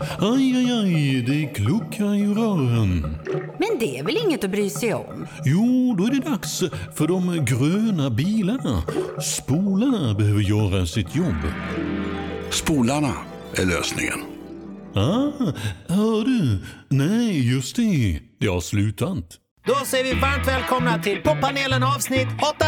Aj, aj, aj, det kluckar i rören. Men det är väl inget att bry sig om? Jo, då är det dags för de gröna bilarna. Spolarna behöver göra sitt jobb. Spolarna är lösningen. Ah, hör du? Nej, just det. Det har slutat. Då säger vi varmt välkomna till Poppanelen avsnitt 8!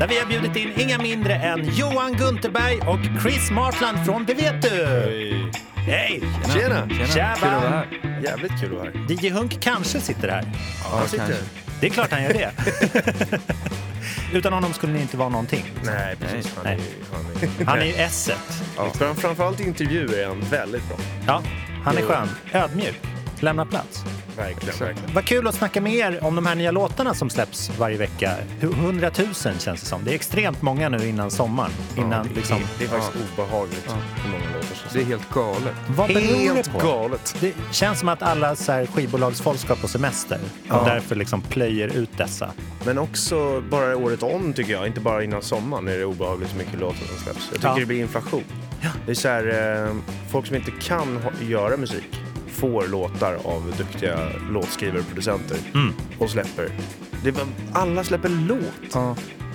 Där vi har bjudit in inga mindre än Johan Gunterberg och Chris Marsland från Det vet du! Hej! Tjena! Kul att vara här. Jävligt kul att vara här. DJ Hunk kanske sitter här. Han sitter kanske. Det är klart han gör det. Utan honom skulle ni inte vara någonting. Nej, precis. Han är, Nej. han är, Han är ju esset. ja. Fram- Framförallt i intervjuer är han väldigt bra. Ja, han är skön. Ödmjuk. Lämna plats. Verkligen, verkligen. Vad kul att snacka med er om de här nya låtarna som släpps varje vecka. 100 000 känns det som. Det är extremt många nu innan sommaren. Innan, det, är- liksom, det är faktiskt obehagligt hur många låtar som Det är helt galet. vad beror det Helt på? galet. Det känns som att alla så här, skivbolagsfolk ska på semester och därför liksom plöjer ut dessa. Men också bara året om tycker jag, inte bara innan sommaren är det obehagligt så mycket låtar som släpps. Jag tycker Ja. det blir inflation. Det är så här, eh, folk som inte kan ha, göra musik får låtar av duktiga låtskrivare och producenter Mm. och släpper. Det alla släpper låt.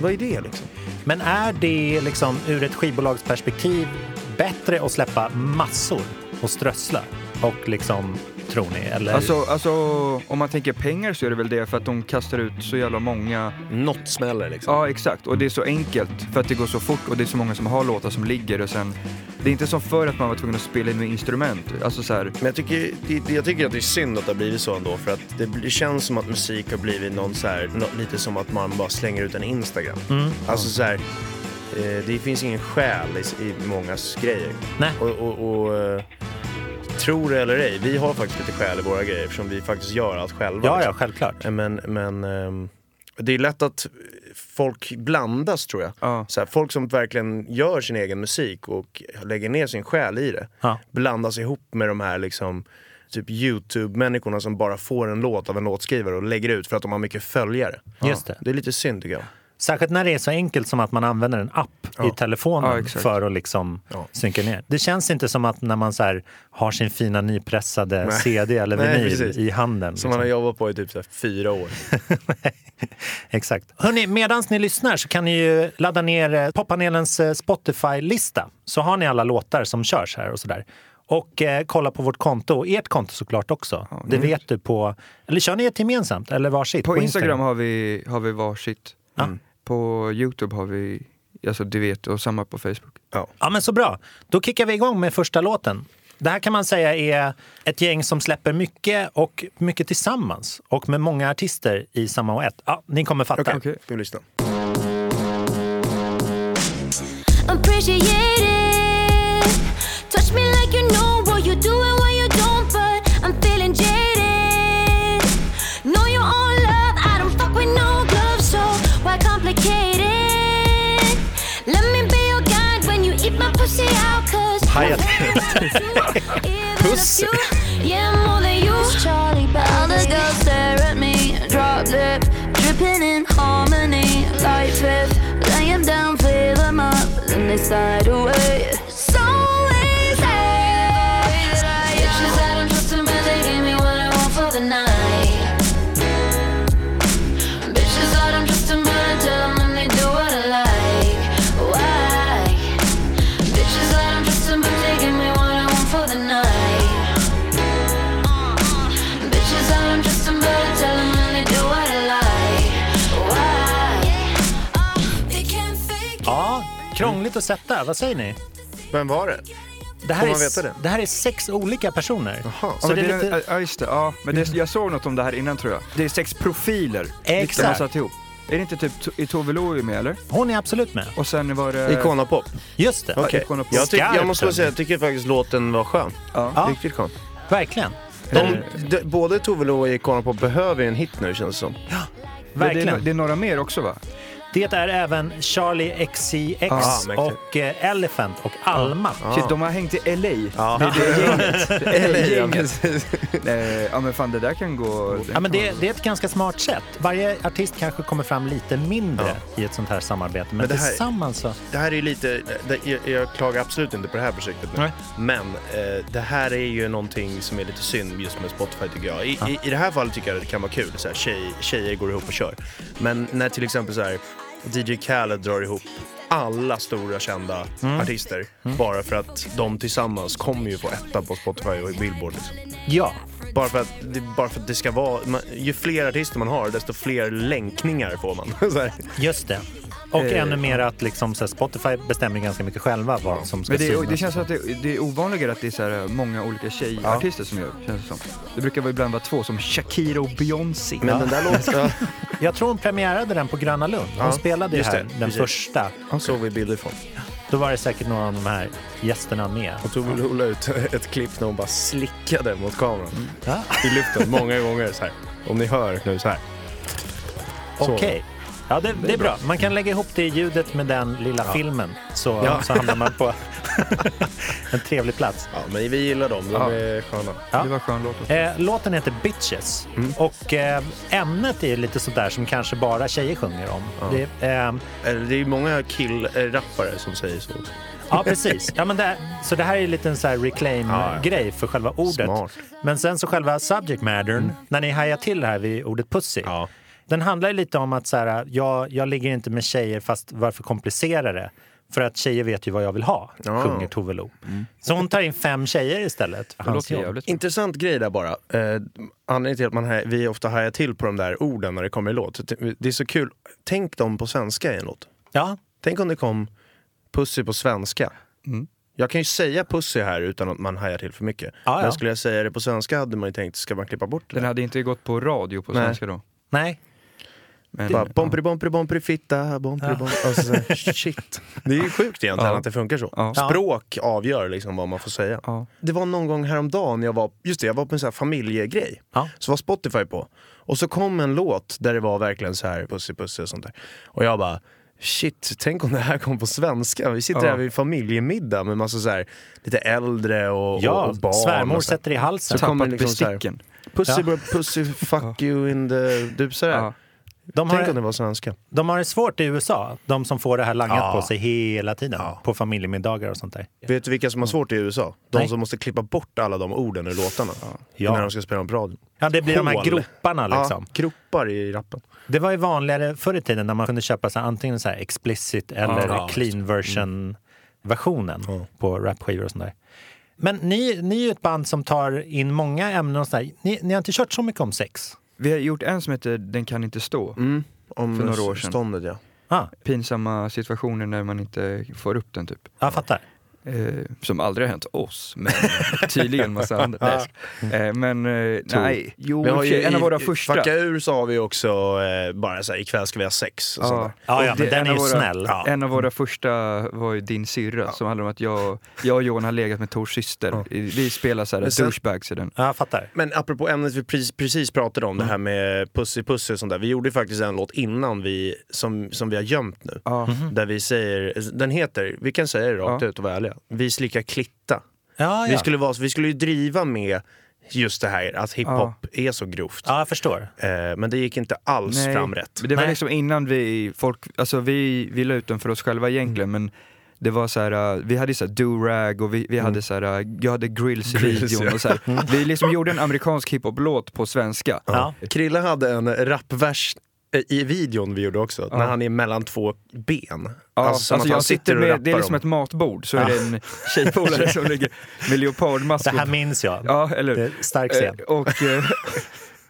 Vad är det liksom? Men är det liksom ur ett skivbolagsperspektiv bättre att släppa massor och strössla? Och liksom, tror ni? Eller? Alltså, alltså, om man tänker pengar så är det väl det för att de kastar ut så jävla många. Något smäller liksom. Ja, exakt. Och det är så enkelt för att det går så fort och det är så många som har låtar som ligger och sen. Det är inte som förr att man var tvungen att spela in med instrument. Alltså så här, Men jag tycker, det, jag tycker att det är synd att det har blivit så ändå för att det, känns som att musik har blivit någon så här, lite som att man bara slänger ut en Instagram. Alltså så här, eh, det finns ingen själ i, i mångas grejer. Nej. Och, och, och eh, tro det eller ej, vi har faktiskt lite själ i våra grejer eftersom vi faktiskt gör allt själva. ja, ja, liksom. självklart. Men, men ehm, det är lätt att folk blandas tror jag. Ja. Så här, folk som verkligen gör sin egen musik och lägger ner sin själ i det Ja. blandas ihop med de här liksom typ Youtube-människorna som bara får en låt av en låtskrivare och lägger ut för att de har mycket följare. Just det. Det är lite synd tycker jag. Särskilt när det är så enkelt som att man använder en app i Ja. telefonen Ja, för att liksom Ja. synka ner. Det känns inte som att när man så har sin fina nypressade Nej. CD eller Nej, vinyl precis. i handen. Som man har liksom. jobbat på i typ så fyra år. Exakt. Hörrni, medan ni lyssnar så kan ni ju ladda ner eh, poppanelens eh, Spotify-lista. Så har ni alla låtar som körs här och sådär. Och eh, kolla på vårt konto, och ert konto såklart också. det vet du på... Eller kör ni ett gemensamt eller varsitt? på Instagram har vi, har vi varsitt. Mm. På Youtube har vi, alltså du vet, och samma på Facebook. Ja, men så bra. Då kickar vi igång med första låten. Det här kan man säga är ett gäng som släpper mycket och mycket tillsammans och med många artister i samma och ett. Ja, ni kommer fatta. Okej. Ska vi lyssna? appreciate it. Touch me like you know guide when my pussy out, cause Hajat. pussy. Yeah, more than you. Charlie, but other girls stare at me, drop lip, dripping in harmony, like fifth. Lay 'em down, fill 'em up, then they slide away. Sätta. Vad säger ni? Vem var det? Det här, är, det? det här är sex olika personer. Jaha. Ja, Så det är det är- lite... Ja just det, ja. Men det, jag såg något om det här innan tror jag. Det är sex profiler. Exakt. De har satt ihop. Är det inte typ, är Tove Lo med eller? Hon är absolut med. Och sen var det... Ikonapop? Just det. Okej. Icon of Jag, tyck, jag måste säga, jag tycker faktiskt låten var skön. Ja. Ja. Riktigt skön. Verkligen. De, de, både Tove Lo och Ikonapop behöver ju en hit nu känns det som. Men Det, är, Verkligen. det är några mer också va? Det är även Charlie XCX Ah, och eh, Elephant och Alma. Shit, de har hängt i LA. Ja. Det är det gänget. Det är LA, ja, ja men fan det där kan gå... Ja, men det, det är ett ganska smart sätt. Varje artist kanske kommer fram lite mindre i ett sånt här samarbete, men, Men det här- tillsammans så... Det här är ju lite, det, jag, jag klagar absolut inte på det här projektet nu. Nej. Men eh, det här är ju någonting som är lite synd just med Spotify tycker jag. I, i, i det här fallet tycker jag det kan vara kul, så här, tjej, tjejer går ihop och kör. Men när till exempel så här, DJ Khaled drar ihop alla stora kända Mm. artister bara för att de tillsammans kommer ju få etta på Spotify och Billboard. Liksom. Ja, Bara, för att, det, bara för att det ska vara, man, ju fler artister man har desto fler länkningar får man. just det. Och Eh, ännu mer att liksom, så här, Spotify bestämmer ganska mycket själva vad som ska Men det, synas. det känns som att det, det är ovanligare att det är så här många olika tjejartister som gör känns det som. Det brukar vara ibland vara två som Shakira och Beyoncé. Men den där låten, ja, Jag tror hon premiärade den på Gröna Lund. Hon Ja, spelade ju just här, det, den precis. första. såg vi bilder från. Då var det säkert några av de här gästerna med. Och tog väl ut ett klipp när hon bara slickade mot kameran Ja. i luften många gånger så här. Om ni hör nu så här. Okej. Ja, det, det är bra. Man kan lägga ihop det ljudet med den lilla filmen så, Ja. så hamnar man på en trevlig plats. Ja, men vi gillar dem. De Ja. är sköna. Ja. Det var skön låt. Eh, låten heter Bitches och eh, ämnet är lite sådär som kanske bara tjejer sjunger om. Det, eh, Det är många kill-rappare som säger så. ja, precis. Ja, men det, så det här är lite en så reclaim-grej för själva ordet. Smart. Men sen så själva subject mattern, när ni hajar till det här vid ordet pussy. Den handlar ju lite om att så här, jag, jag ligger inte med tjejer fast varför komplicera det? För att tjejer vet ju vad jag vill ha, Ja. sjunger Tove Lo. Så hon tar in fem tjejer istället. Intressant grej där bara. Eh, anledningen till att man här, vi ofta hajar till på de där orden när det kommer i låt. Det är så kul. Tänk dem på svenska i en låt. Ja, Tänk om det kom pussy på svenska. Mm. Jag kan ju säga pussy här utan att man hajar till för mycket. Ja. Men skulle jag säga det på svenska hade man ju tänkt, ska man klippa bort det? Den hade inte gått på radio på Nej. svenska då. nej. Men, Bara bompri bompri bompri fitta, bompri bom. Alltså, så shit. Det är ju sjukt egentligen Ja. att det funkar så. Ja. Språk avgör liksom vad man får säga. Ja. Det var någon gång häromdagen när jag var, just det, jag var på en sån här familjegrej. Ja. Så var Spotify på. Och så kom en låt där det var verkligen så här pussy pussy och sånt där. Och jag bara Shit, tänk om det här kom på svenska. Vi sitter Ja. här vid familjemiddag med massa så här, lite äldre och, Ja, och, och barn. svärmor och så sätter i halsen. Så kommer Tappat liksom så här- besticken. Pussy, Ja. bro, pussy fuck you in the... Du, sådär. De Tänk om har, det var svenska. de har det svårt i USA, de som får det här langat Ja. på sig hela tiden. Ja. På familjemiddagar och sånt där. Vet du vilka som har svårt i USA? De Nej. som måste klippa bort alla de orden ur låtarna. Ja. När de ska spela dem på radion. Ja, det blir de här Hål. groparna liksom. Ja, gropar i rappen. Det var ju vanligare förr i tiden när man kunde köpa så här, antingen så här explicit eller clean version versionen på rapskivor och sånt där. Men ni, ni är ju ett band som tar in många ämnen och sådär. Ni, ni har inte kört så mycket om sex? Vi har gjort en som heter Den kan inte stå. Mm. Om För några år sedan. ståndet ja. Ah, Pinsamma situationer när man inte får upp den typ. jag fattar. Eh, som aldrig har hänt oss, men tydligen massa andra. Eh, men eh, nej, jo, Vi har ju en av våra i första. Fucka ur så har vi också eh, bara så här, ikväll ska vi ha sex. Och Ja, där. Ja, ja, Och men den en är av ju våra, snäll. Ja. En av våra första var ju Din syrra som handlar om att jag, jag och Johan har legat med Tors syster. Vi spelar så här Men sen- douchebags i den. Ja, fattar. Men apropå ämnet vi precis, precis pratade om, det Mm. här med pussy pussy och sånt där. Vi gjorde faktiskt en låt innan vi, som, som vi har gömt nu. Ja. Där vi säger, den heter, vi kan säga det rakt Ja. ut och vara ärliga. Vi slickar klitta. Ja, Vi, ja. skulle vara, vi skulle ju driva med just det här att hiphop är så grovt. ja jag förstår. Eh, men det gick inte alls Nej, fram rätt. men Det var Nej. liksom innan vi, folk, alltså vi, vi la ut den för oss själva egentligen men det var så här, uh, vi hade så här do-rag och vi, vi hade så här, uh, jag hade grills i Mm. Videon ja. och så här. Vi liksom gjorde en amerikansk hiphop-låt på svenska. Ja. Krille hade en rappvers eh, i videon vi gjorde också, Ja. när han är mellan två ben. Ja, alltså han jag sitter och med, det är liksom om- ett matbord, så är det en tjejpolare som ligger med leopardmask. Det här och- minns jag. Ja, eller Det är stark scen. Eh, och, eh, eh,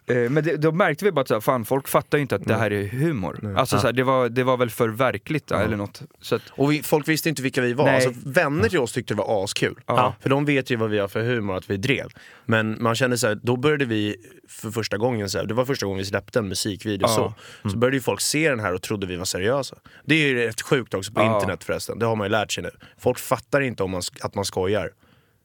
men det, då märkte vi bara att så här, fan, folk fattar ju inte att det här är humor. Alltså, så här, det, var, det var väl för verkligt då, eller något. Så att, Och vi, folk visste inte vilka vi var. Nej. Alltså, vänner till oss tyckte det var askul. Ja. För de vet ju vad vi har för humor, att vi drev. Men man kände så här, då började vi för första gången, så här, det var första gången vi släppte en musikvideo Ja. så. Så började ju folk se den här och trodde vi var seriösa. Det är ju rätt sjukt också på Ja. internet förresten, det har man ju lärt sig nu. Folk fattar inte om man, att man skojar.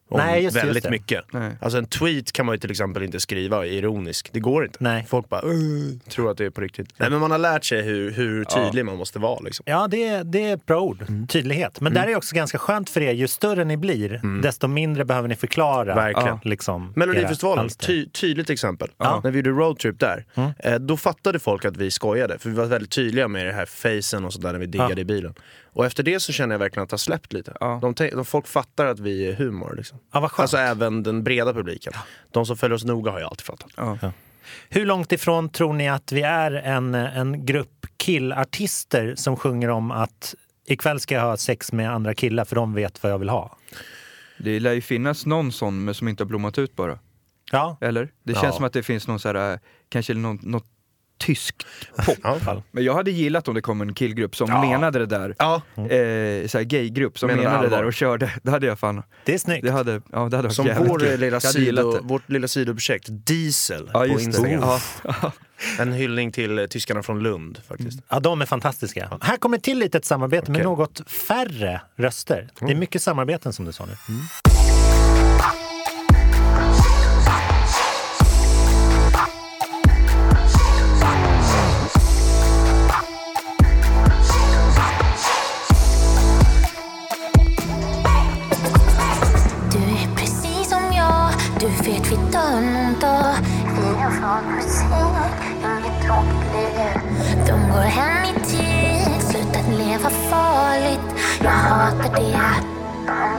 Om Nej, just väldigt just mycket. Nej. Alltså en tweet kan man ju till exempel inte skriva ironisk. Det går inte. Nej. Folk bara "Uh", tror att det är på riktigt. Nej men man har lärt sig hur, hur tydlig man måste vara liksom. Ja, det, det är ett bra ord. Mm. Tydlighet. Men där är också ganska skönt för er. Ju större ni blir, desto mindre behöver ni förklara. Verkligen. Liksom, Melodifestivalen, ty tydligt exempel. Ja. Mm. När vi gjorde roadtrip där, eh, då fattade folk att vi skojade. För vi var väldigt tydliga med det här facen och sådär när vi diggade Ja. i bilen. Och efter det så känner jag verkligen att det har släppt lite. Ja. De, tänk- de, folk fattar att vi är humor. Liksom. Ja, vad skönt. Alltså även den breda publiken. De som följer oss noga har ju alltid fattat. Ja. Hur långt ifrån tror ni att vi är en, en grupp killartister som sjunger om att ikväll ska jag ha sex med andra killar för de vet vad jag vill ha? Det lär ju finnas någon sån men som inte har blommat ut bara. Ja, Eller? Det känns Ja. som att det finns någon så här, äh, kanske någon, något tyskt pop. Ja. Men jag hade gillat om det kom en killgrupp som Ja. menade det där. Ja, Eh, så här gaygrupp som Menade menade, det där och körde. Det hade jag fan, det är snyggt. det hade, ja, det hade som vår kul. lilla sido, det. vårt lilla sidoprojekt Diesel Ja, på. Instagram. Ja. En hyllning till eh, tyskarna från Lund faktiskt. Ja, de är fantastiska. Här kommer till lite ett samarbete med Okej. något färre röster. Det är mycket samarbeten som du sa nu. Du hatar det,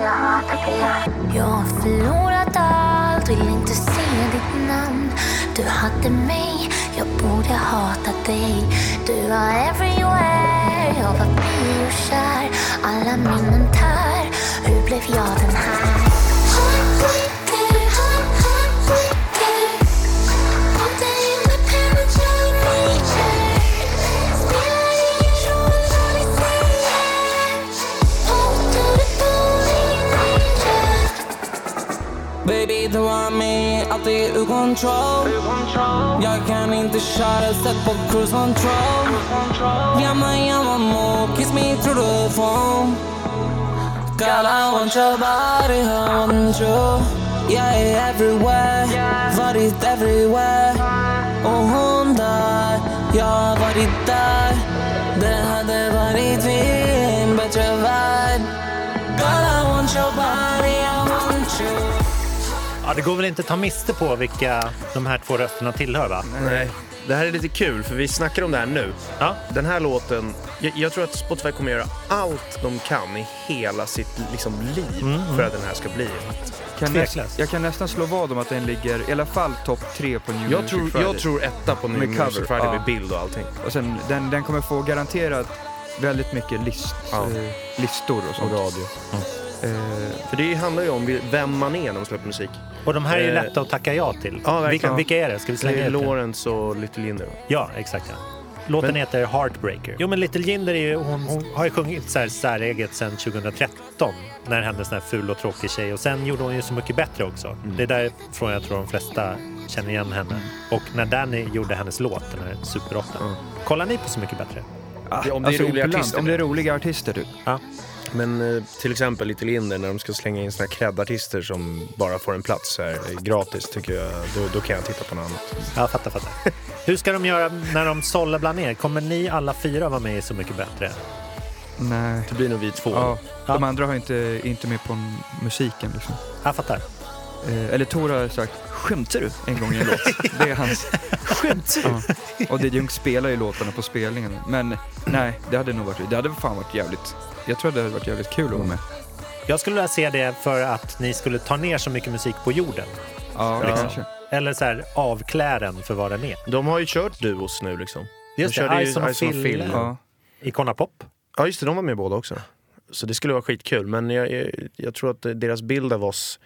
jag hatar det. Jag har förlorat allt, vill inte se ditt namn. Du hade mig, jag borde hata dig. Du var everywhere, jag var biokär. Alla minnen tär, hur blev jag den här? Kontroll Jag kan inte köra, sätt på cruise control. Yamma, yamma, mo, kiss me through the phone. Girl, I want your body, I want you. Yeah, everywhere, varit everywhere Och hon där, jag har varit där Det hade varit vi i en bättre värld Girl, I want your body, I want you Ja, det går väl inte att ta miste på vilka de här två rösterna tillhör va? Nej. Det här är lite kul för vi snackar om det här nu. Ja. Den här låten, jag, jag tror att Spotify kommer göra allt de kan i hela sitt liksom, liv för att den här ska bli. Kan Tveklöst. näst, jag kan nästan slå vad om att den ligger i alla fall topp tre på New Jag Music tror, Friday. jag tror etta på New Med Music cover, Friday ja. med bild och allting. Och sen, den, den kommer få garanterat väldigt mycket list, Ja. eh, listor och Och sånt. radio. Eh, För det handlar ju om vem man är när man släpper musik. Och de här är ju Eh, lätta att tacka ja till. ja, vilka, vilka är det? Ska vi Det slänga är det? Lawrence och Little Jinder. Ja, exakt. Ja. Låten Men- heter Heartbreaker. Jo, men Little Jinder är ju, hon, hon har ju sjungit så här säreget sedan 2013 när hennes sån här ful och tråkig tjej. Och sen gjorde hon ju Så mycket bättre också. Mm. Det är därifrån jag tror de flesta känner igen henne. Och när Danny gjorde hennes låt, den här Super 8. Kollar ni på Så mycket bättre? ah, Det- om det är roliga ibland, artister. Om det är roliga artister typ. Ja. Men eh, till exempel Little Jinder när de ska slänga in såna här cred-artister som bara får en plats här, eh, gratis tycker jag, då, då kan jag titta på något annat. Ja, fattar, fattar. Hur ska de göra när de sållar bland er? Kommer ni alla fyra vara med i Så mycket bättre? Nej. Det blir nog vi två. Ja, de andra har inte, inte med på musiken liksom. Jag fattar. Eh, eller Tor har sagt “skämtar du?” en gång i en låt. Det är hans... Skämt! Ja. Och DJ Jung spelar ju låtarna på spelningen. Men nej, det hade nog varit... Det hade fan varit jävligt... Jag tror det hade varit jävligt kul att vara med. Jag skulle vilja se det för att ni skulle ta ner så mycket musik på jorden. Ja, Ja. kanske. Eller så här, avklä den för vad den är. De har ju kört duos nu liksom. Just de det, Ison och. Ja. Icona Pop. Ja just det, de var med båda också. Så det skulle vara skitkul. Men jag, jag, jag tror att deras bild av oss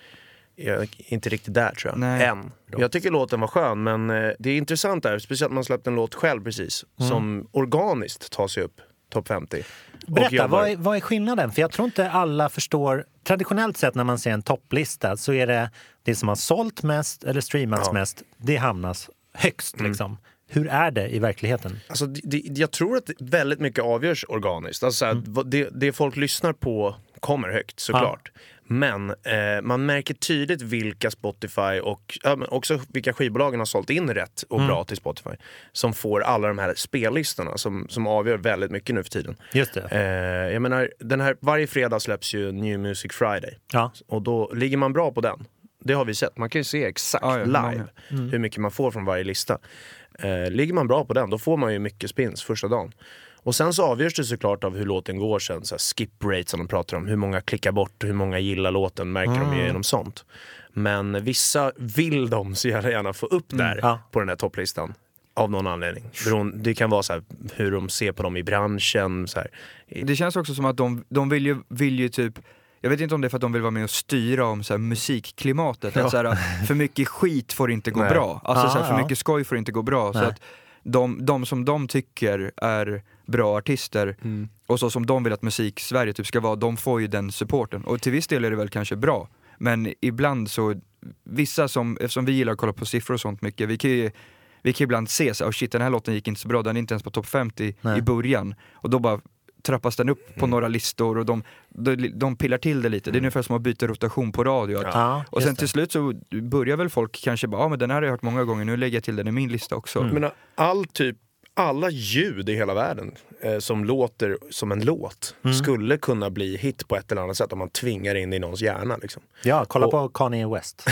är inte riktigt där tror jag. Nej. Än. Jag tycker låten var skön men eh, det är intressant där, speciellt när man släppt en låt själv precis. Som organiskt tar sig upp topp 50. och Berätta, jobbar. vad är, vad är skillnaden? För jag tror inte alla förstår. Traditionellt sett när man ser en topplista så är det det som har sålt mest eller streamats Ja. Mm. mest, det hamnas högst. Liksom. Hur är det i verkligheten? Alltså, det, det, jag tror att väldigt mycket avgörs organiskt. Alltså, så här, vad- det, det folk lyssnar på kommer högt såklart. Men eh, man märker tydligt vilka Spotify och ja, också vilka skivbolagen har sålt in rätt och bra till Spotify. Som får alla de här spellistorna som, som avgör väldigt mycket nu för tiden. Just det. Eh, jag menar, den här, varje fredag släpps ju New Music Friday. Ja. Och då ligger man bra på den. Det har vi sett. Man kan ju se exakt Ja, ja, live många. hur mycket man får från varje lista. Eh, ligger man bra på den, då får man ju mycket spins första dagen. Och sen så avgörs det såklart av hur låten går sen. Så skip rate som de pratar om. Hur många klickar bort och hur många gillar låten märker de ju genom sånt. Men vissa vill de så gärna, få upp där Ja. på den här topplistan. Av någon anledning. Det kan vara så här, hur de ser på dem i branschen. Så här. Det känns också som att de, de vill, ju, vill ju typ jag vet inte om det är för att de vill vara med och styra om så musikklimatet. Att, så här, för mycket skit får inte gå Nej. bra. Alltså, Ja, så här, för ja. mycket skoj får inte gå bra. Så att de, de som de tycker är bra artister och så som de vill att musik-Sverige typ ska vara, de får ju den supporten. Och till viss del är det väl kanske bra. Men ibland så, vissa som, eftersom vi gillar att kolla på siffror och sånt mycket, vi kan ju vi kan ju ibland se så här, oh shit den här låten gick inte så bra, den är inte ens på topp 50 Nej. i början. Och då bara trappas den upp på några listor och de, de, de pillar till det lite. Det är ungefär som att byta rotation på radio. Att, Ja, och sen till slut så börjar väl folk kanske bara, ja ah, men den här har jag hört många gånger, nu lägger jag till den i min lista också. Jag menar, all typ, alla ljud i hela världen eh, som låter som en låt skulle kunna bli hit på ett eller annat sätt om man tvingar in det i någons hjärna. Liksom. Ja, kolla Och- på Kanye West.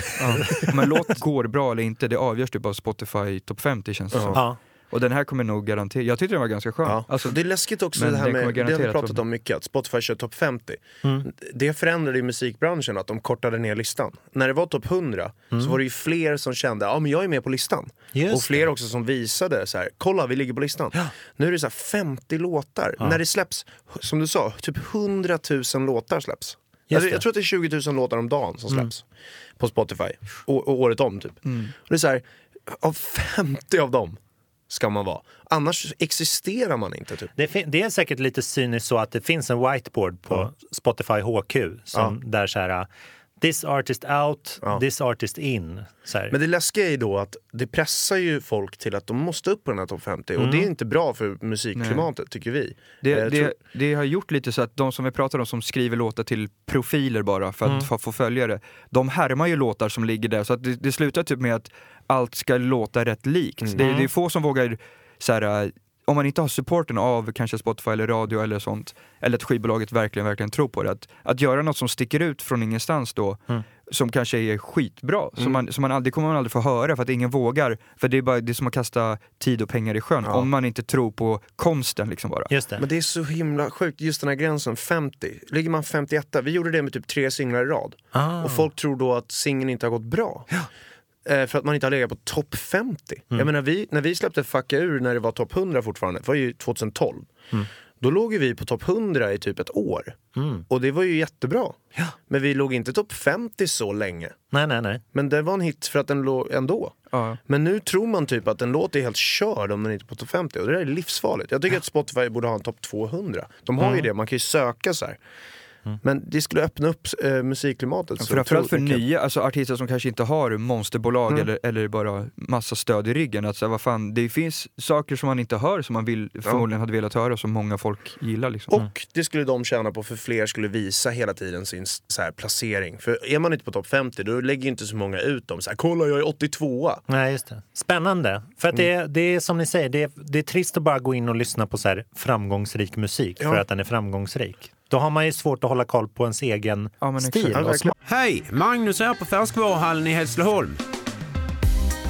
Om en låt går bra eller inte, det avgörs typ av Spotify topp 50 känns det som. Ja. Och den här kommer nog garantera, jag tyckte den var ganska skön. Ja. Alltså, det är läskigt också det här med, det har vi pratat om mycket, att Spotify kör topp 50. Mm. Det förändrade ju musikbranschen att de kortade ner listan. När det var topp 100 så var det ju fler som kände, ja men jag är med på listan. Mm. Just och fler också som visade så här, kolla vi ligger på listan. Nu är det så här 50 låtar. När det släpps, som du sa, typ 100 000 låtar släpps. Alltså, det. jag tror att det är 20 000 låtar om dagen som släpps på Spotify. Och, och året om typ. Och det är så här, av 50 av dem ska man vara. Annars existerar man inte typ. Det, det är säkert lite cyniskt så att det finns en whiteboard på Spotify HQ som där så här This artist out, Ja. this artist in. Så här. Men det läskiga är ju då att det pressar ju folk till att de måste upp på den här topp 50 och det är inte bra för musikklimatet tycker vi. Det, Eh, det, tror- det har gjort lite så att de som vi pratar om som skriver låtar till profiler bara för att få, få följare, de härmar ju låtar som ligger där så att det, det slutar typ med att allt ska låta rätt likt. Det, det är få som vågar så här, om man inte har supporten av kanske Spotify eller radio eller sånt, eller att skivbolaget verkligen, verkligen tror på det, att, att göra något som sticker ut från ingenstans då, som kanske är skitbra, som, man, som man aldrig kommer man aldrig få höra för att ingen vågar, för det är, bara, det är som att kasta tid och pengar i sjön, om man inte tror på konsten liksom bara. Just det. Men det är så himla sjukt, just den här gränsen 50. Ligger man 51, vi gjorde det med typ tre singlar i rad. Ah. Och folk tror då att singeln inte har gått bra. Eh, för att man inte har legat på topp 50. Mm. Jag menar, vi, när vi släppte Fucka ur när det var topp 100 fortfarande, det var ju 2012. Mm. Då låg ju vi på topp 100 i typ ett år. Och det var ju jättebra. Men vi låg inte topp 50 så länge. Nej, nej, nej. Men det var en hit för att den låg ändå. Ja. Men nu tror man typ att en låt är helt körd om den inte är på topp 50 och det där är livsfarligt. Jag tycker att Spotify borde ha en topp 200. De har ju det, man kan ju söka så här. Men det skulle öppna upp eh, musikklimatet. så Framförallt för nya alltså artister som kanske inte har monsterbolag Mm. eller, eller bara massa stöd i ryggen. Att, så här, vad fan, det finns saker som man inte hör som man vill, förmodligen hade velat höra som många folk gillar. Liksom. Och det skulle de tjäna på för fler skulle visa hela tiden sin så här, placering. För är man inte på topp 50 då lägger inte så många ut dem. Så här, Kolla jag är 82 Nej, just det. Spännande. För att det, det är som ni säger, det är, det är trist att bara gå in och lyssna på så här framgångsrik musik för Ja. att den är framgångsrik. Då har man ju svårt att hålla koll på ens egen Ja, men stil. Ja. Hej! Magnus här på Färskvaruhallen i Hässleholm.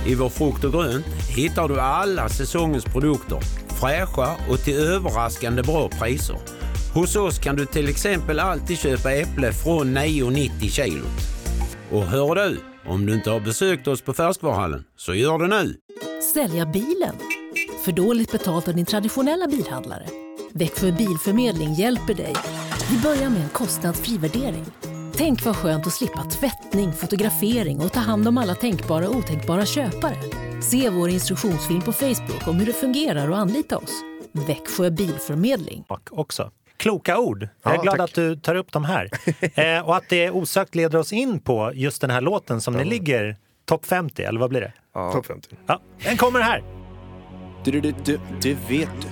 I vår frukt och grönt hittar du alla säsongens produkter. Fräscha och till överraskande bra priser. Hos oss kan du till exempel alltid köpa äpple från 9,90 kilot. Och hör du, om du inte har besökt oss på Färskvaruhallen, så gör det nu! Sälja bilen? För dåligt betalt av din traditionella bilhandlare? Växjö Bilförmedling hjälper dig. Vi börjar med en kostnadsfri värdering. Tänk vad skönt att slippa tvättning, fotografering och ta hand om alla tänkbara och otänkbara köpare. Se vår instruktionsfilm på Facebook om hur det fungerar och anlita oss. Växjö Bilförmedling. också. Kloka ord. Jag är Ja, glad tack. att du tar upp dem här. eh, och att det osökt leder oss in på just den här låten som ni ligger topp 50, eller vad blir det? Topp 50. Ja, den kommer här! Du, du, du, du, vet du.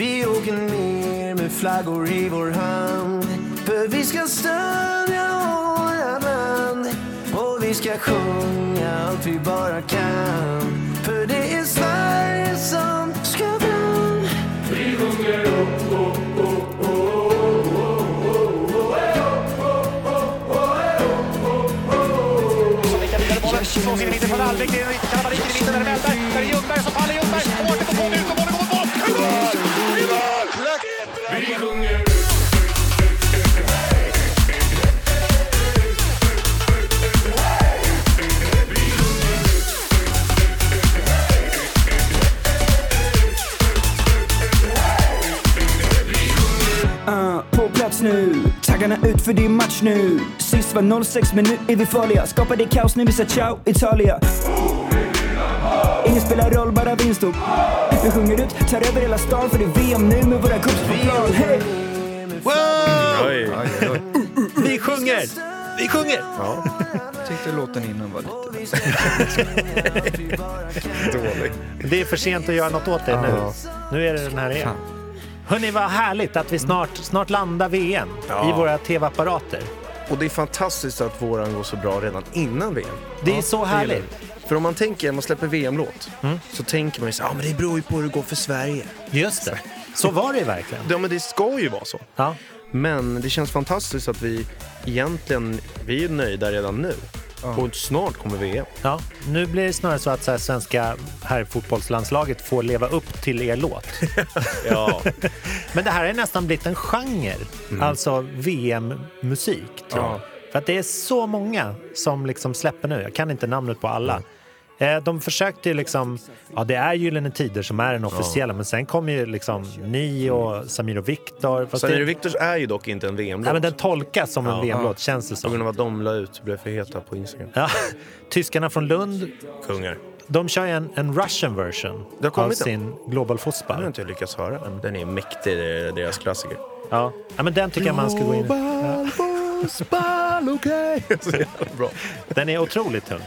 Vi åker ner med flaggor i vår hand För vi ska stödja våra land Och vi ska sjunga allt vi bara kan För det är Sverige som ska fram Vi sjunger upp, upp, upp, Slås in i mitten från Alvik. Det är Karabatic i mitten där det vältar. Plats nu, taggarna ut för det är match nu Sist var 06 men nu är vi farliga Skapade kaos när vi sa ciao Italia Ingen spelar roll, bara vinst Vi sjunger ut, tar över hela stan för det är VM nu med våra cups på plan hey! Oj. Vi sjunger! Vi sjunger! Ja. Tyckte låten innan var lite Dålig. Det är för sent att göra något åt det nu. Ja. Nu är det den här igen. Hörni, vad härligt att vi snart, snart landar VM Ja. i våra tv-apparater. Och det är fantastiskt att våran går så bra redan innan VM. Det är så härligt. För om man tänker, när man släpper VM-låt, så tänker man ju så ja men det beror ju på hur det går för Sverige. Just det. Så var det verkligen. Ja men det ska ju vara så. Ja. Men det känns fantastiskt att vi egentligen, vi är nöjda redan nu. Och snart kommer VM. Ja, nu blir det snarare så att så här, svenska herrfotbollslandslaget får leva upp till er låt. Ja. Men det här är nästan blivit en genre, Mm. alltså VM-musik. För att det är så många som liksom släpper nu, jag kan inte namnet på alla. Eh, De försökte ju liksom, ja det är Gyllene Tider som är den officiella, men sen kommer ju liksom ni och Samir och Viktor. Samir och Viktors är ju dock inte en VM-låt. Nej, men den tolkas som en Ja. VM-låt, känns det På som. grund av att de la ut, blev för heta på Instagram. Ja. Tyskarna från Lund, Kungar. de kör ju en, en Russian version av sin Global Den har Fotboll. jag inte lyckats höra. men Den är mäktig, deras klassiker. Ja. ja, men den tycker jag man ska gå in okej. Så jävla bra. Den är otroligt tung.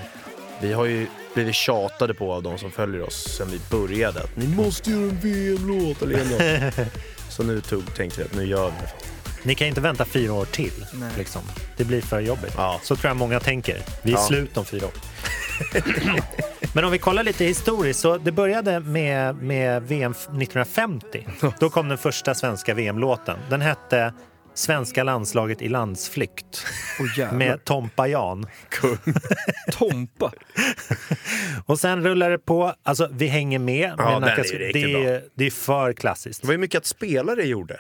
Vi har ju blivit tjatade på av de som följer oss sen vi började. Att ni måste göra en VM-låt eller låt. Så nu tog, tänkte vi att nu gör vi det. Ni kan inte vänta fyra år till. Liksom. Det blir för jobbigt. Så tror jag många tänker. Vi är Ja. slut om fyra år. Men om vi kollar lite historiskt, så det började med, med VM 1950. Då kom den första svenska VM-låten. Den hette Svenska landslaget i landsflykt jävlar. med Tompa Jan. Tompa? Och sen rullar det på. Alltså, vi hänger med. Ja, med den är det, riktigt är, det är för klassiskt. Det var ju mycket att spelare gjorde.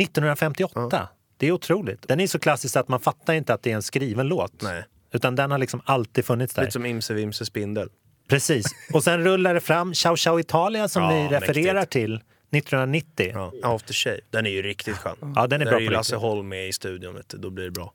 1958. Det är otroligt. Den är så klassisk att man fattar inte att det är en skriven låt. Nej. Utan den har liksom alltid funnits där. Lite som Imse Vimse Spindel. Precis. Och sen rullar det fram Ciao Ciao Italia som Ja, ni refererar mäktigt. till 1990. Ja. After Shave. Den är ju riktigt skön. Ja, den är Där bra är ju på Lasse riktigt. Holm med i studion, vet du. då blir det bra.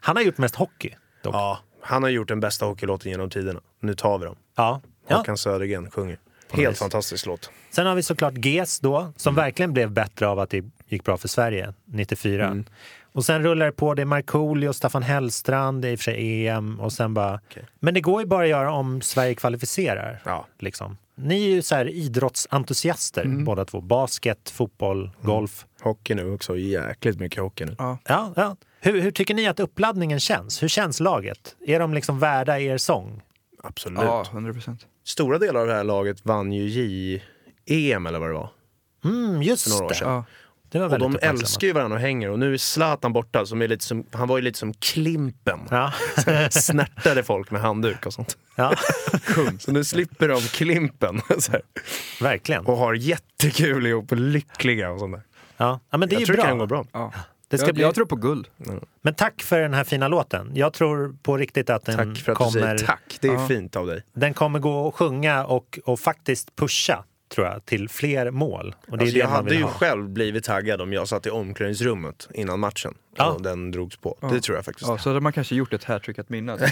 Han har gjort mest hockey. Dock. Ja, han har gjort den bästa hockeylåten genom tiderna. Nu tar vi dem. Ja. ja. Håkan Södergren sjunger. Helt fantastisk låt. Sen har vi såklart GES då, som verkligen blev bättre av att det gick bra för Sverige 94. Mm. Och sen rullar det på, det är Markoolio, Staffan Hellstrand, det är i och för sig EM och sen bara... Men det går ju bara att göra om Sverige kvalificerar. Ja. Liksom. Ni är ju så här idrottsentusiaster Mm. båda två. Basket, fotboll, golf. Hockey nu också. Jäkligt mycket hockey nu. Ja. Ja, ja. Hur, hur tycker ni att uppladdningen känns? Hur känns laget? Är de liksom värda er sång? Absolut. Ja, 100 procent. Stora delar av det här laget vann ju J-EM eller vad det var. Mm, just För några år det. sedan. Ja. Det var Och de älskar ju varandra och hänger. Och nu är Zlatan borta. Som är lite som, han var ju lite som Klimpen. Ja. Snärtade folk med handduk och sånt. ja, Så nu slipper de Klimpen. Så här. verkligen. Och har jättekul ihop och lyckliga och sånt där. Ja. ja, men det är Jag ju tror det bra. kan gå bra. Ja. Det ska jag, bli... jag tror på guld. Men tack för den här fina låten. Jag tror på riktigt att den, Tack för att kommer, du säger tack. Det är Ja. fint av dig. den kommer gå att sjunga och, och faktiskt pusha, tror jag, till fler mål. Och det är Alltså, det jag hade ju ha. själv blivit taggad om jag satt i omklädningsrummet innan matchen Ja. och den drogs på. Det tror jag faktiskt. Ja, så hade man kanske gjort ett hattrick att minnas.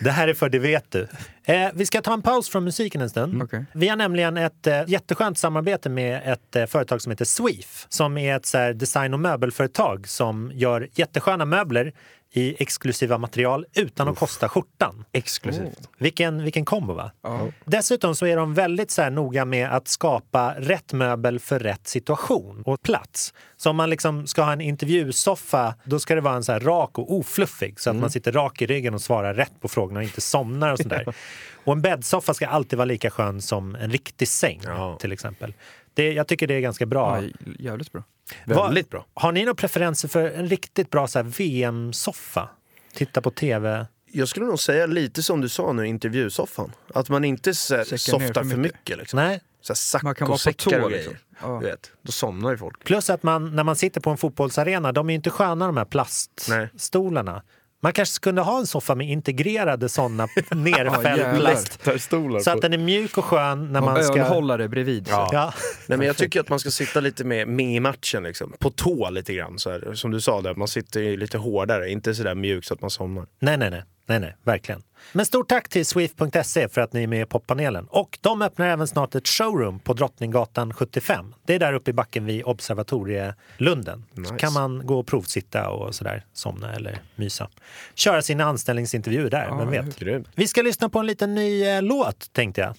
Det här är för det vet du. Eh, vi ska ta en paus från musiken en stund. Okej. Vi har nämligen ett eh, jätteskönt samarbete med ett eh, företag som heter Sweef som är ett så här, design och möbelföretag som gör jättesköna möbler i exklusiva material utan att kosta skjortan. Exklusivt. Vilken, vilken kombo va? Ja. Dessutom så är de väldigt så här noga med att skapa rätt möbel för rätt situation och plats. Så om man liksom ska ha en intervjusoffa, då ska det vara en så här rak och ofluffig så att man sitter rak i ryggen och svarar rätt på frågorna och inte somnar och sådär. och en bäddsoffa ska alltid vara lika skön som en riktig säng till exempel. Det, jag tycker det är ganska bra. Ja, jävligt bra. Väldigt bra. Har ni några preferenser för en riktigt bra VM-soffa? Titta på tv. Jag skulle nog säga lite som du sa nu, intervjusoffan. Att man inte så softar för för mycket. mycket. liksom. Nej. Så Man kan vara på tå, och liksom. grejer. Ja. Du vet, då somnar ju folk. Plus att man, när man sitter på en fotbollsarena, de är ju inte sköna de här plaststolarna. Man kanske kunde ha en soffa med integrerade sådana nerfälld jävlar. plast. Så att den är mjuk och skön när Och man ska... ölhållare bredvid. så. Ja. Nej, men jag tycker att man ska sitta lite med, med i matchen, liksom. på tå lite grann. Så här, som du sa, där, man sitter lite hårdare, inte så där mjuk så att man somnar. Nej, nej, nej, nej, nej, verkligen. Men stort tack till Sweef.se för att ni är med i poppanelen. Och de öppnar även snart ett showroom på Drottninggatan 75. Det är där uppe i backen vid Observatorielunden. Så Nice. kan man gå och provsitta och sådär, somna eller mysa. Köra sina anställningsintervjuer där, vem vet. Vi ska lyssna på en liten ny eh, låt, tänkte jag.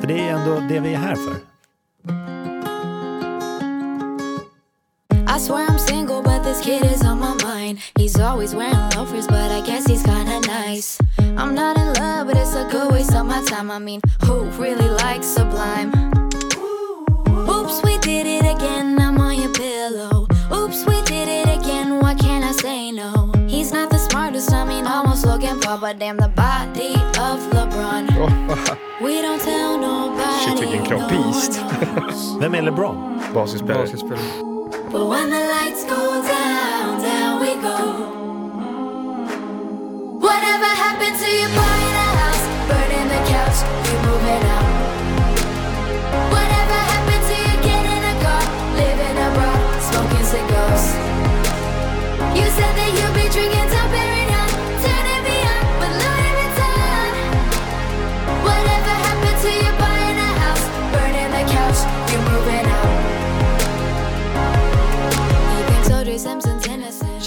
För det är ändå det vi är här för. I swear I'm single, this kid is on my mind. He's always wearing loafers, but I guess he's kinda nice. I'm not in love, but it's a good waste of my time. I mean, who really likes Sublime? Oops, we did it again. I'm on your pillow. Oops, we did it again. Why can't I say no? He's not the smartest, I mean, almost looking for, but damn the body of LeBron. Oh. We don't tell nobody. Shit vilken kropp. Beast. Vem är LeBron? Basketspelare. But when the lights go down, you buying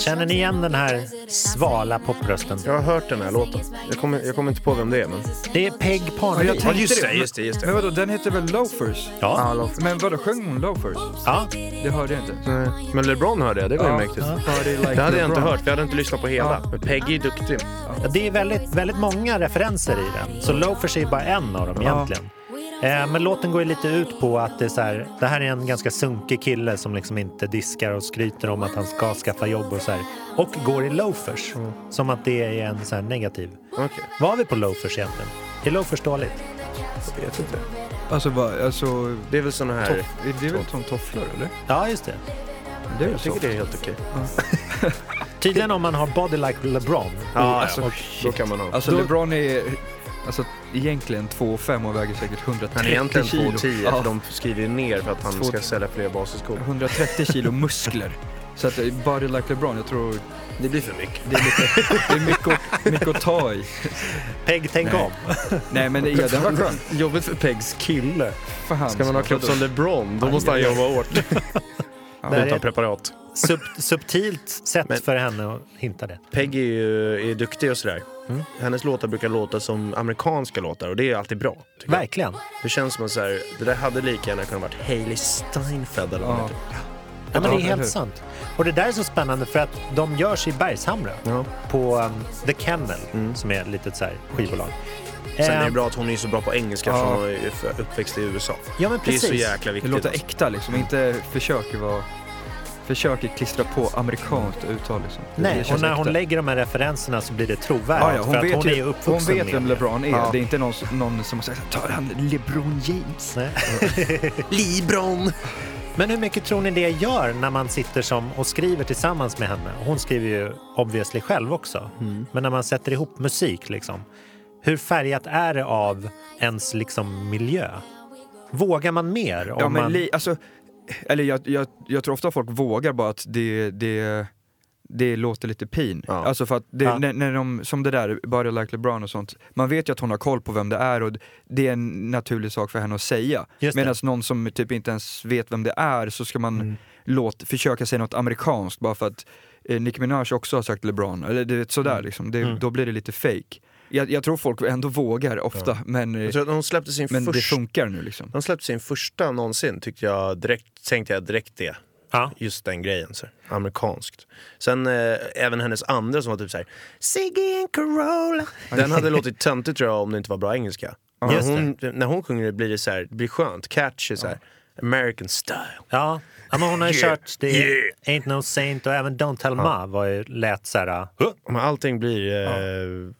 Känner ni igen den här svala poprösten? Jag har hört den här låten. Jag kommer, jag kommer inte på vem det är. Men... Det är Peg Ja, Parnevik. tänkte just det, just det, just det. Men vadå, den heter väl Loafers? Ja. Men vadå, sjöng hon Loafers? Ja. Det hörde jag inte. Nej. Men LeBron hörde jag, det var ju Ja. mäktigt. Body like det hade jag inte hört, för jag hade inte lyssnat på hela. Men Peggy är duktig. Ja, Det är väldigt, väldigt många referenser i den. Så Loafers är bara en av dem egentligen. Eh, Men låten går ju lite ut på att det, är så här, det här är en ganska sunkig kille som liksom inte diskar och skryter om att han ska skaffa jobb och så här. Och går i loafers. Som att det är en så här negativ. Vad har vi på loafers egentligen? Är loafers dåligt? Jag vet inte. Alltså, vad, alltså... Det är väl såna här... Toff, det är väl som tofflor, eller? Ja, just det. Det är Jag tycker det är helt okej. Tydligen om man har body like LeBron. Ja, alltså, ja. då kan man ha. Alltså Då- LeBron är alltså, egentligen 2,5 och väger säkert 130 Han är egentligen kilo. 2,10 Ja, för de skriver ju ner för att han Två- ska sälja fler basisskor. 130 kilo muskler. Så att eh, body like LeBron, jag tror Det blir för mycket. det är, lite, det är mycket, att- mycket att ta i. Peg, tänk Nej. om. Nej men det, ja, den var skön. Jobbigt för Pegs kille. Fan, Ska man ha kropp som LeBron, då måste han jobba hårt. Är Utan preparat. sub, subtilt sätt Men- för henne att hinta det. Peg är ju är duktig och sådär. Hennes låtar brukar låta som amerikanska låtar och det är alltid bra. tycker jag. Verkligen. Det känns som att så här, det där hade lika gärna kunnat varit Hailey Steinfeld eller Ja. Ja, men det Ja, är helt sant. Och det där är så spännande för att de görs i Bergshamra Ja. på um, The Kennel som är ett litet så här, skivbolag. Sen är det Eh, bra att hon är så bra på engelska Ja. för hon är uppväxt i USA. Ja men Det är precis. så jäkla Det viktigt. låter alltså. äkta liksom, inte försöker vara Försöker klistra på amerikanskt uttal liksom. Det- Nej, det och när hon äkta. lägger de här referenserna så blir det trovärdigt. Ja, ja, hon, för att vet hon är ju, hon uppvuxen vet med vem det. LeBron är. Ja. Det är inte någon, någon som har sagt tar han LeBron James? Nej. Libron! Men hur mycket tror ni det gör när man sitter som och skriver tillsammans med henne? Hon skriver ju obviously själv också. Mm. Men när man sätter ihop musik, liksom, hur färgat är det av ens liksom, miljö? Vågar man mer? Om Ja, men man... li, alltså, eller jag, jag, jag tror ofta folk vågar bara att det, det, det låter lite pin. Ja. Alltså för att det, Ja. när, när de, som det där, Body Like LeBron och sånt, man vet ju att hon har koll på vem det är och det är en naturlig sak för henne att säga. Medan någon som typ inte ens vet vem det är så ska man Mm. låt, försöka säga något amerikanskt bara för att eh, Nicki Minaj också har sagt LeBron, eller det är sådär liksom, det, Mm. då blir det lite fake. Jag, jag tror folk ändå vågar ofta, men, Jag tror att när hon släppte sin men det första, funkar nu liksom. de släppte sin första någonsin tyckte jag direkt, tänkte jag direkt det. Ja. Just den grejen, så. amerikanskt. Sen eh, även hennes andra som var typ såhär Siggy and Carola. Den hade låtit töntigt tror jag om det inte var bra engelska. Men Just hon, när hon sjunger det blir det så här, det blir skönt, catchy så här. American style. Ja, ja men hon har ju Yeah, kört det yeah. Ain't No Saint och även Don't Tell Ma var ju lät så här... uh, Men allting blir eh, Det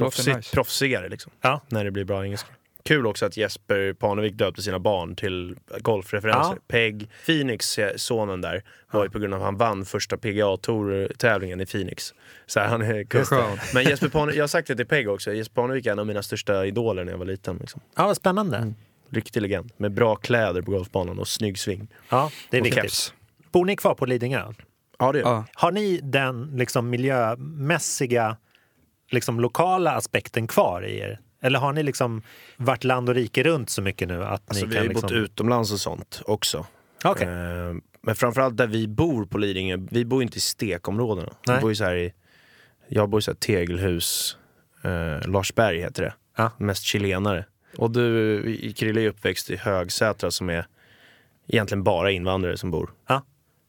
proffsigt, nice. proffsigare liksom. Ja. När det blir bra engelska. Kul också att Jesper Parnevik döpte sina barn till golfreferenser. Ja. Peg Phoenix, eh, sonen där, var ju på grund av att han vann första PGA Tour-tävlingen i Phoenix. Så han är kul. Skönt. Men Jesper Parnevik, jag har sagt det till Peg också, Jesper Parnevik är en av mina största idoler när jag var liten. Liksom. Ja, vad spännande. Riktig legend. Med bra kläder på golfbanan och snygg sving. Ja, det är Och viktigt. keps. Bor ni kvar på Lidingö? Ja, det det. Ja. Har ni den liksom miljömässiga, liksom lokala aspekten kvar i er? Eller har ni liksom varit land och rike runt så mycket nu att Alltså, ni vi kan har ju liksom... bott utomlands och sånt också. Okej. Eh, men framförallt där vi bor på Lidingö, vi bor inte i stekområdena. Vi bor ju så här i, jag bor i så här tegelhus, eh, Larsberg heter det. Ja. Mest chilenare. Och du, Krille är uppväxt i Högsätra som är egentligen bara invandrare som bor. Ja.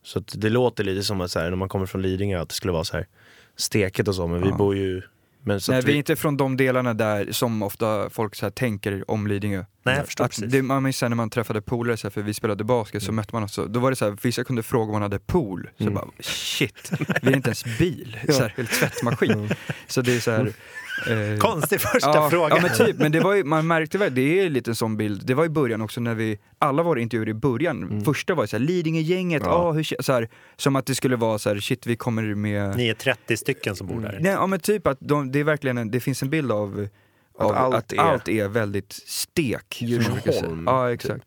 Så det låter lite som att så här, när man kommer från Lidingö att det skulle vara så här steket och så, men vi bor ju... Men Nej, vi är inte från de delarna där som ofta folk så här tänker om Lidingö. Nej, jag förstår att precis. det, man minns sen när man träffade polare, för vi spelade basket, så mötte man oss. Då var det så här, vissa kunde fråga om man hade pool. Så jag bara, shit, vi har inte ens bil, så här, eller tvättmaskin. Så det är så här... Eh, Konstig första ja, fråga. Ja men typ, men det var ju, man märkte väl, det är lite en sån bild, det var i början också när vi, alla våra intervjuer i början, första var ju såhär Lidingö-gänget, Ja. ah, hur, kä-" så här, som att det skulle vara så här, shit vi kommer med... Ni är 30 stycken som bor där. Nej, ja men typ att de, det är verkligen en, det finns en bild av, av allt att är- allt är väldigt stek. Djursholm, Ja exakt.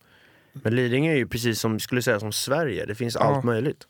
Men Lidingö är ju precis som, skulle säga som Sverige, det finns Ja. allt möjligt.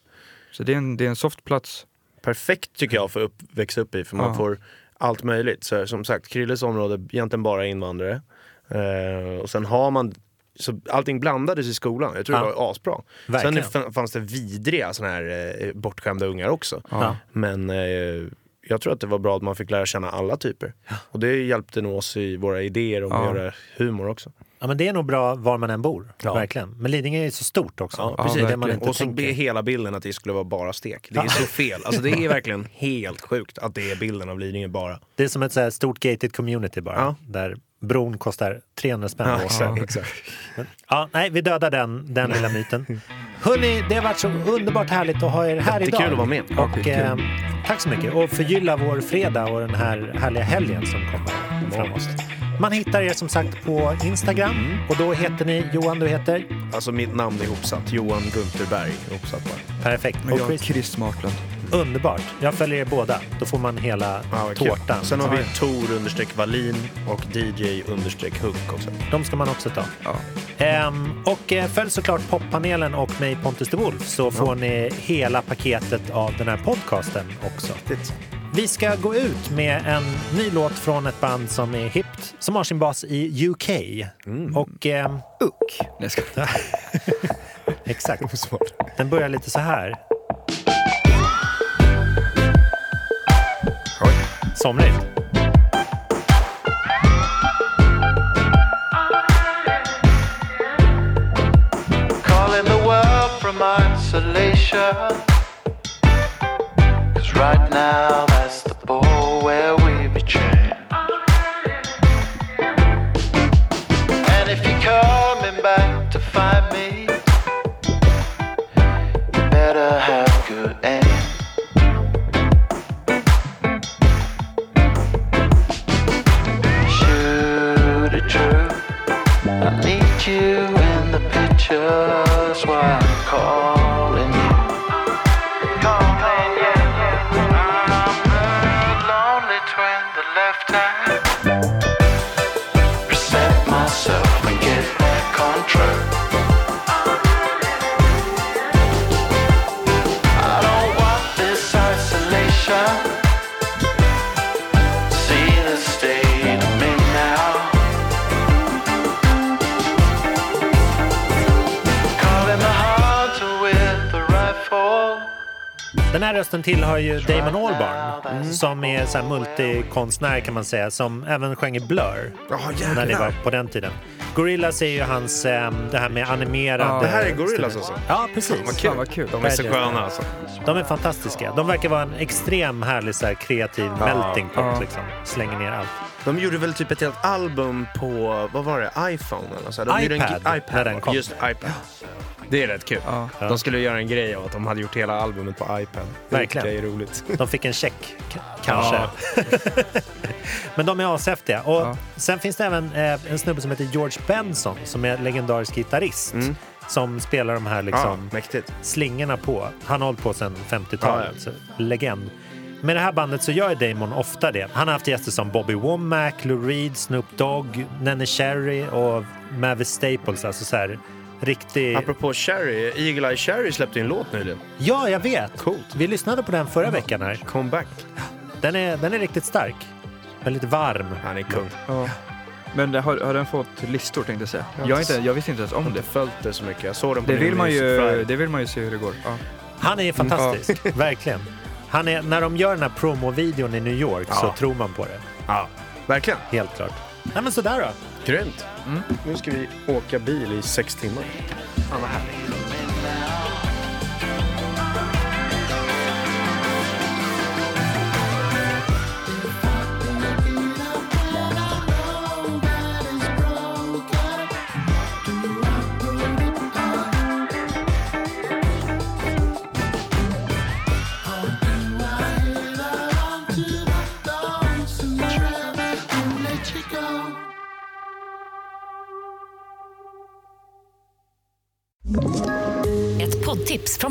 Så det är en, det är en soft plats. perfekt tycker jag för att upp, växa upp i för man Ja. får allt möjligt. Så som sagt, Krilles område egentligen bara invandrare. Eh, och sen har man så allting blandades i skolan. Jag tror Ja. det var asbra. Verkligen. Sen fanns det vidriga såna här eh, bortskämda ungar också. Ja. Men eh, jag tror att det var bra att man fick lära känna alla typer. Och det hjälpte nog oss i våra idéer om Ja. att göra humor också. Ja, men det är nog bra var man än bor. Ja. Verkligen. Men Lidingö är så stort också. Ja, Ja, precis. det är det man inte och så tänker. blir hela bilden att det skulle vara bara stek. Det är så fel. Alltså det är verkligen helt sjukt att det är bilden av Lidingö bara. Det är som ett så här stort gated community bara. Ja. Där bron kostar 300 spänn. Ja, åka. exakt. Ja, nej, vi dödar den, den lilla myten. Hörni, det har varit så underbart härligt att ha er här Jättekul idag. att vara med. Och, eh, tack så mycket. Och förgylla vår fredag och den här härliga helgen som kommer framåt. Man hittar er som sagt på Instagram Mm. och då heter ni, Johan du heter? Alltså mitt namn är ihopsatt, Johan Gunterberg. Ihopsatt bara. Perfekt. Och jag, Chris, Chris Marklund. Underbart. Jag följer er båda. Då får man hela vad kul. tårtan. Sen har vi Tor understreck Wallin och DJ understreck Hook också. De ska man också ta. Ja. Ehm, och eh, följ såklart poppanelen och mig Pontus de Wolf så får ni hela paketet av den här podcasten också. Vi ska gå ut med en ny låt från ett band som är hippt, som har sin bas i UK. Och... ehm, Uck. Nej, jag ska... exakt. Den börjar lite så här. Somrigt. Calling the world from isolation. Cause right now tillhör ju Damon Albarn som är så här multikonstnär kan man säga som även sjöng i Blur jäklar. när det var på den tiden. Gorillaz är ju hans, eh, det här med animerade... Det här är Gorillaz alltså? Ja, precis. Fan, vad kul. Fan, vad kul. De är så sköna, alltså. De är fantastiska. De verkar vara en extrem härlig så här, kreativ Ja. melting pot. Ja. Liksom. Slänger ner allt. De gjorde väl typ ett helt album på, vad var det, iPhone eller så? De gjorde en, iPad, iPad den kom. Just iPad. Det är rätt kul. De skulle göra en grej av att de hade gjort hela albumet på iPad. Det Verkligen. jag är roligt. De fick en check, k- kanske. Ja. Men de är ashäftiga. Och Sen finns det även eh, en snubbe som heter George Benson som är legendarisk gitarrist. Som spelar de här liksom, Mm. Ja, slingorna på. Han har hållit på sedan 50-talet. Ja, så Legend. Med det här bandet så gör Damon ofta det. Han har haft gäster som Bobby Womack, Lou Reed, Snoop Dogg, Nene Cherry och Mavis Staples. Alltså så här, riktig... Apropå Cherry, Eagle Eye Cherry släppte en låt nyligen. Ja, jag vet. Coolt. Vi lyssnade på den förra veckan här. Comeback. Den är, den är riktigt stark. Väldigt varm. Han är kung. Ja. Men det- har, har den fått listor tänkte jag säga? Jag inte- jag visste inte ens Jag har om inte det. följt det så mycket. Jag såg den på Det vill, man ju, det vill man ju se hur det går. Ja. Han är fantastisk, verkligen. Han är, när de gör den här promovideon i New York så Ja. tror man på det. Ja, verkligen. Helt klart. Nej men sådär då. Grymt. Nu ska vi åka bil i sex timmar. Fan vad härligt.